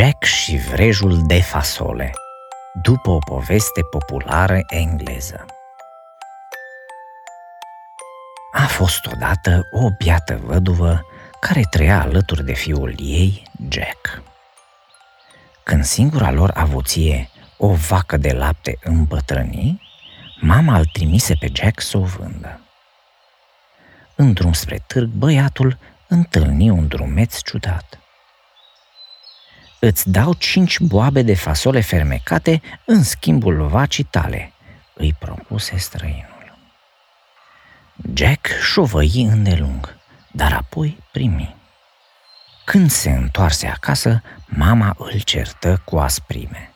Jack și vrejul de fasole După o poveste populară engleză A fost odată o biată văduvă care trăia alături de fiul ei, Jack. Când singura lor avuție, o vacă de lapte îmbătrâni, mama îl trimise pe Jack să o vândă. În drum spre târg, băiatul întâlni un drumeț ciudat. Îți dau cinci boabe de fasole fermecate în schimbul vacii tale, îi propuse străinul. Jack șovăi îndelung, dar apoi primi. Când se întoarse acasă, mama îl certă cu asprime.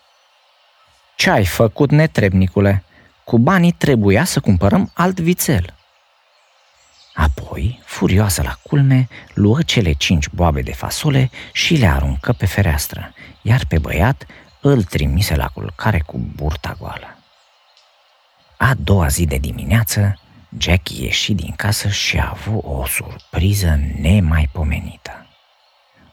Ce ai făcut, netrebnicule? Cu banii trebuia să cumpărăm alt vițel. Apoi, furioasă la culme, luă cele cinci boabe de fasole și le aruncă pe fereastră, iar pe băiat îl trimise la culcare cu burta goală. A doua zi de dimineață, Jack ieși din casă și a avut o surpriză nemaipomenită.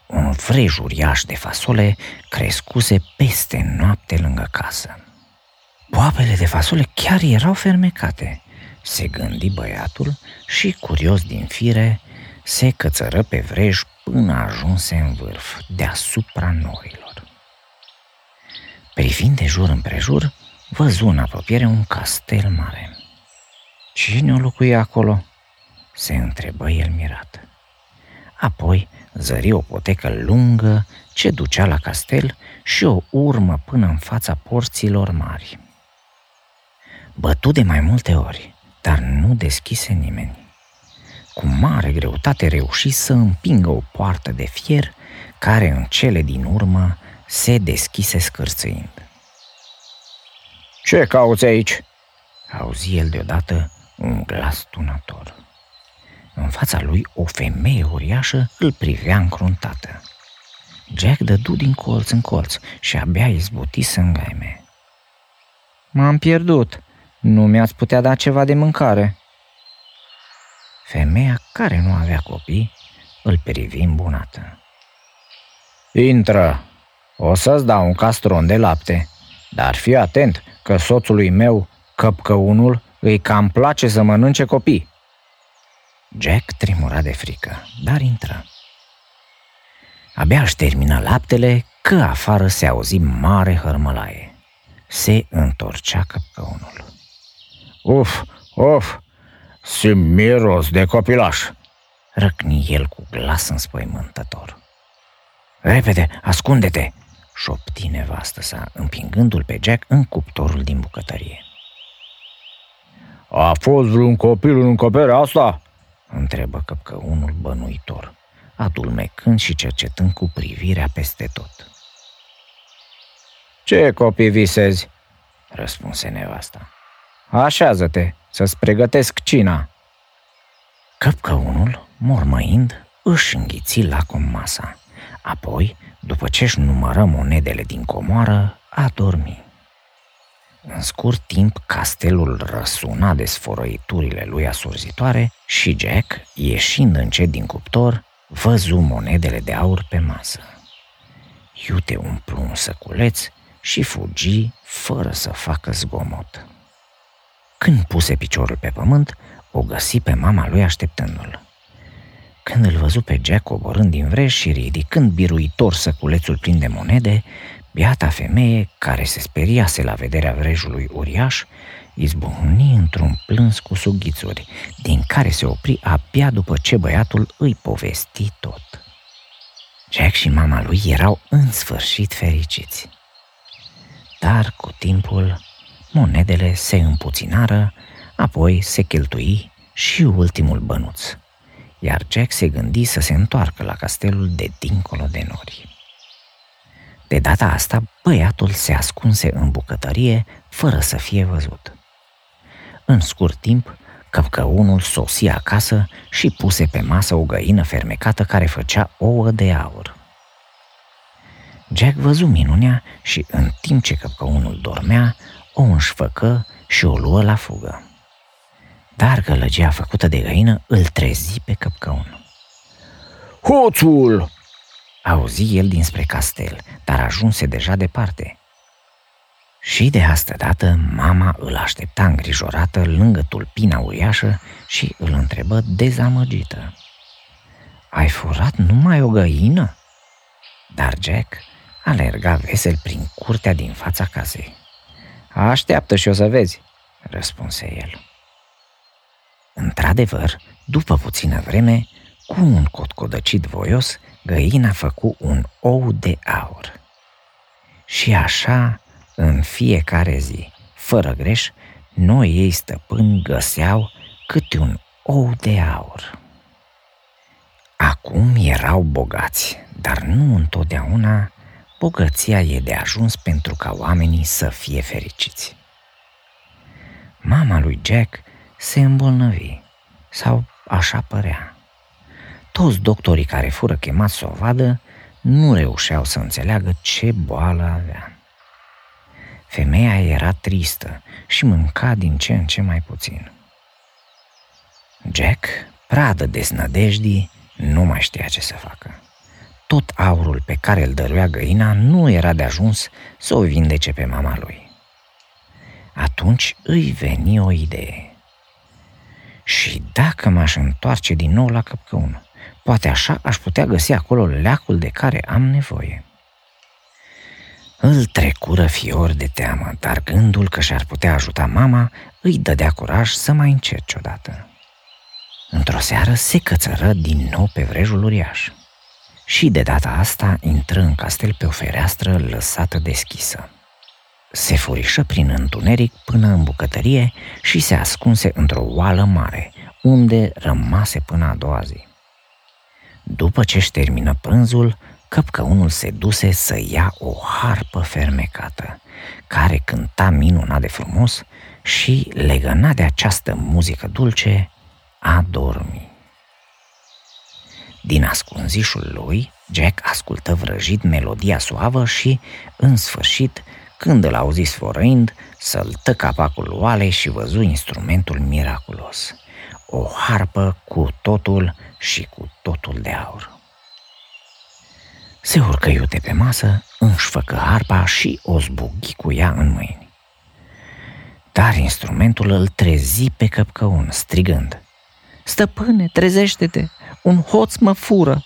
Un vrej uriaș de fasole crescuse peste noapte lângă casă. Boabele de fasole chiar erau fermecate, se gândi băiatul și, curios din fire, se cățără pe vrej până ajunse în vârf, deasupra norilor. Privind de jur împrejur, văzu în apropiere un castel mare. Cine o locuia acolo? Se întrebă el mirat. Apoi zări o potecă lungă ce ducea la castel și o urmă până în fața porților mari. Bătu de mai multe ori, dar nu deschise nimeni. Cu mare greutate reuși să împingă o poartă de fier care în cele din urmă se deschise scârțâind. Ce cauți aici?" auzi el deodată un glas tunător. În fața lui o femeie uriașă îl privea încruntată. Jack dădu din colț în colț și abia izbuti să îngaime. M-am pierdut. Nu mi-ați putea da ceva de mâncare?" Femeia, care nu avea copii, îl privi îmbunată. Intră, o să-ți dau un castron de lapte, dar fii atent că soțului meu, căpcăunul, îi cam place să mănânce copii. Jack tremura de frică, dar intră. Abia își termină laptele că afară se auzi mare hărmălaie. Se întorcea căpcăunul. Uf, uf, simt miros de copilaș, răcni el cu glas înspăimântător. Repede, ascunde-te, șopti nevastă sa, împingându-l pe Jack în cuptorul din bucătărie. A fost vreun copil în încăperea asta?" întrebă căpcăunul bănuitor, adulmecând și cercetând cu privirea peste tot. Ce copii visezi?" răspunse nevasta. Așează-te, să-ți pregătesc cina." Căpcăunul, mormăind, își înghiți lacom masa. Apoi, după ce își numără monedele din comoară, a dormit. În scurt timp, castelul răsuna de sfărăiturile lui asurzitoare și Jack, ieșind încet din cuptor, văzu monedele de aur pe masă. Iute umplu un săculeț și fugi fără să facă zgomot. Când puse piciorul pe pământ, o găsi pe mama lui așteptându-l. Când îl văzu pe Jack coborând din vrej și ridicând biruitor săculețul plin de monede, Biata femeie, care se speriase la vederea vrejului uriaș, izbucni într-un plâns cu sughițuri, din care se opri abia după ce băiatul îi povesti tot. Jack și mama lui erau în sfârșit fericiți. Dar cu timpul monedele se împuținară, apoi se cheltui și ultimul bănuț, iar Jack se gândi să se întoarcă la castelul de dincolo de nori. De data asta, băiatul se ascunse în bucătărie fără să fie văzut. În scurt timp, căpcăunul sosi acasă și puse pe masă o găină fermecată care făcea ouă de aur. Jack văzu minunea și în timp ce căpcăunul dormea, o înșfăcă și o luă la fugă. Dar gălăgia făcută de găină îl trezi pe căpcăun. Hoțul! Auzi el dinspre castel, dar ajunse deja departe. Și de asta dată mama îl aștepta îngrijorată lângă tulpina uriașă și îl întrebă dezamăgită. Ai furat numai o găină? Dar Jack alerga vesel prin curtea din fața casei. Așteaptă și o să vezi, răspunse el. Într-adevăr, după puțină vreme, cu un cotcodăcit voios, găina făcu un ou de aur. Și așa, în fiecare zi, fără greș, noi ei stăpâni găseau câte un ou de aur. Acum erau bogați, dar nu întotdeauna bogăția e de ajuns pentru ca oamenii să fie fericiți. Mama lui Jack se îmbolnăvi, sau așa părea. Toți doctorii care fură chemați să o vadă nu reușeau să înțeleagă ce boală avea. Femeia era tristă și mânca din ce în ce mai puțin. Jack, pradă deznădejdii, nu mai știa ce să facă. Tot aurul pe care îl dăruia găina nu era de ajuns să o vindece pe mama lui. Atunci îi veni o idee. Și dacă m-aș întoarce din nou la căpcăun, poate așa aș putea găsi acolo leacul de care am nevoie. Îl trecură fior de teamă, dar gândul că și-ar putea ajuta mama îi dădea curaj să mai încerce odată. Într-o seară se cățără din nou pe vrejul uriaș. Și de data asta intră în castel pe o fereastră lăsată deschisă. Se furișă prin întuneric până în bucătărie și se ascunse într-o oală mare, unde rămase până a doua zi. După ce își termină prânzul, căpcăunul se duse să ia o harpă fermecată, care cânta minunat de frumos și, legăna de această muzică dulce, a dormi. Din ascunzișul lui, Jack ascultă vrăjit melodia suavă și, în sfârșit, când îl auzi sfărăind, săltă capacul oalei și văzu instrumentul miraculos. O harpă cu totul și cu totul de aur. Se urcă iute pe masă, își făcă harpa și o zbughi cu ea în mâini. Dar instrumentul îl trezi pe căpcăun, strigând. Stăpâne, trezește-te! Un hoț mă fură!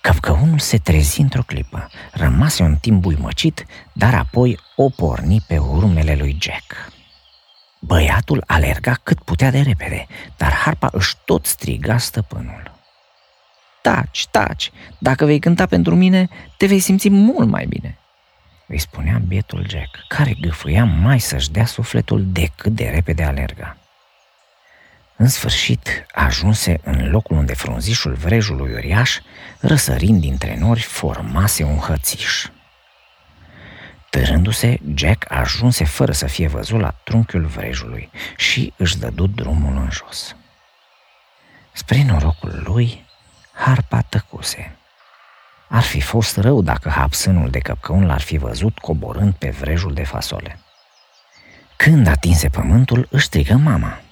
Căpcăunul se trezi într-o clipă, rămase un timp buimăcit, dar apoi o porni pe urmele lui Jack. Băiatul alerga cât putea de repede, dar harpa își tot striga stăpânul. Taci, taci, dacă vei cânta pentru mine, te vei simți mult mai bine, îi spunea bietul Jack, care gâfâia mai să-și dea sufletul decât de repede alerga. În sfârșit, ajunse în locul unde frunzișul vrejului uriaș, răsărind dintre nori, formase un hățiș. Târându-se, Jack ajunse fără să fie văzut la trunchiul vrejului și își dădu drumul în jos. Spre norocul lui, harpa tăcuse. Ar fi fost rău dacă hapsânul de căpcăun l-ar fi văzut coborând pe vrejul de fasole. Când atinse pământul, își strigă mama –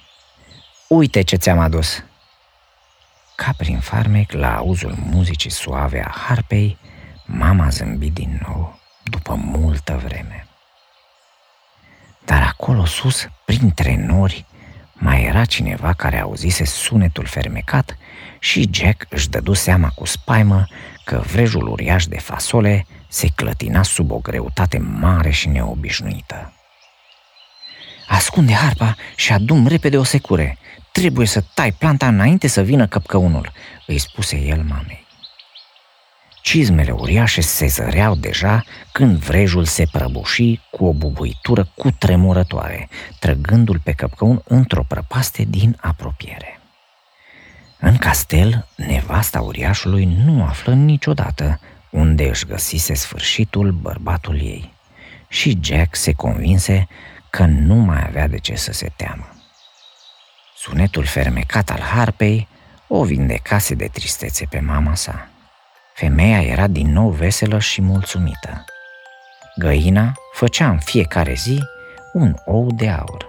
Uite ce ți-am adus!" Ca prin farmec, la auzul muzicii suave a harpei, mama zâmbi din nou după multă vreme. Dar acolo sus, printre nori, mai era cineva care auzise sunetul fermecat și Jack își dădu seama cu spaimă că vrejul uriaș de fasole se clătina sub o greutate mare și neobișnuită. Ascunde harpa și adum repede o secure, Trebuie să tai planta înainte să vină căpcăunul, îi spuse el mamei. Cizmele uriașe se zăreau deja când vrejul se prăbuși cu o bubuitură cu tremurătoare, trăgându-l pe căpcăun într-o prăpaste din apropiere. În castel, nevasta uriașului nu află niciodată unde își găsise sfârșitul bărbatul ei și Jack se convinse că nu mai avea de ce să se teamă. Sunetul fermecat al harpei o vindecase de tristețe pe mama sa. Femeia era din nou veselă și mulțumită. Găina făcea în fiecare zi un ou de aur.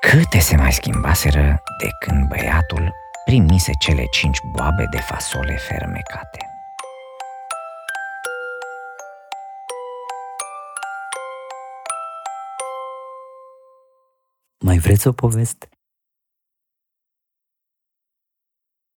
Câte se mai schimbaseră de când băiatul primise cele cinci boabe de fasole fermecate. Mai vreți o poveste?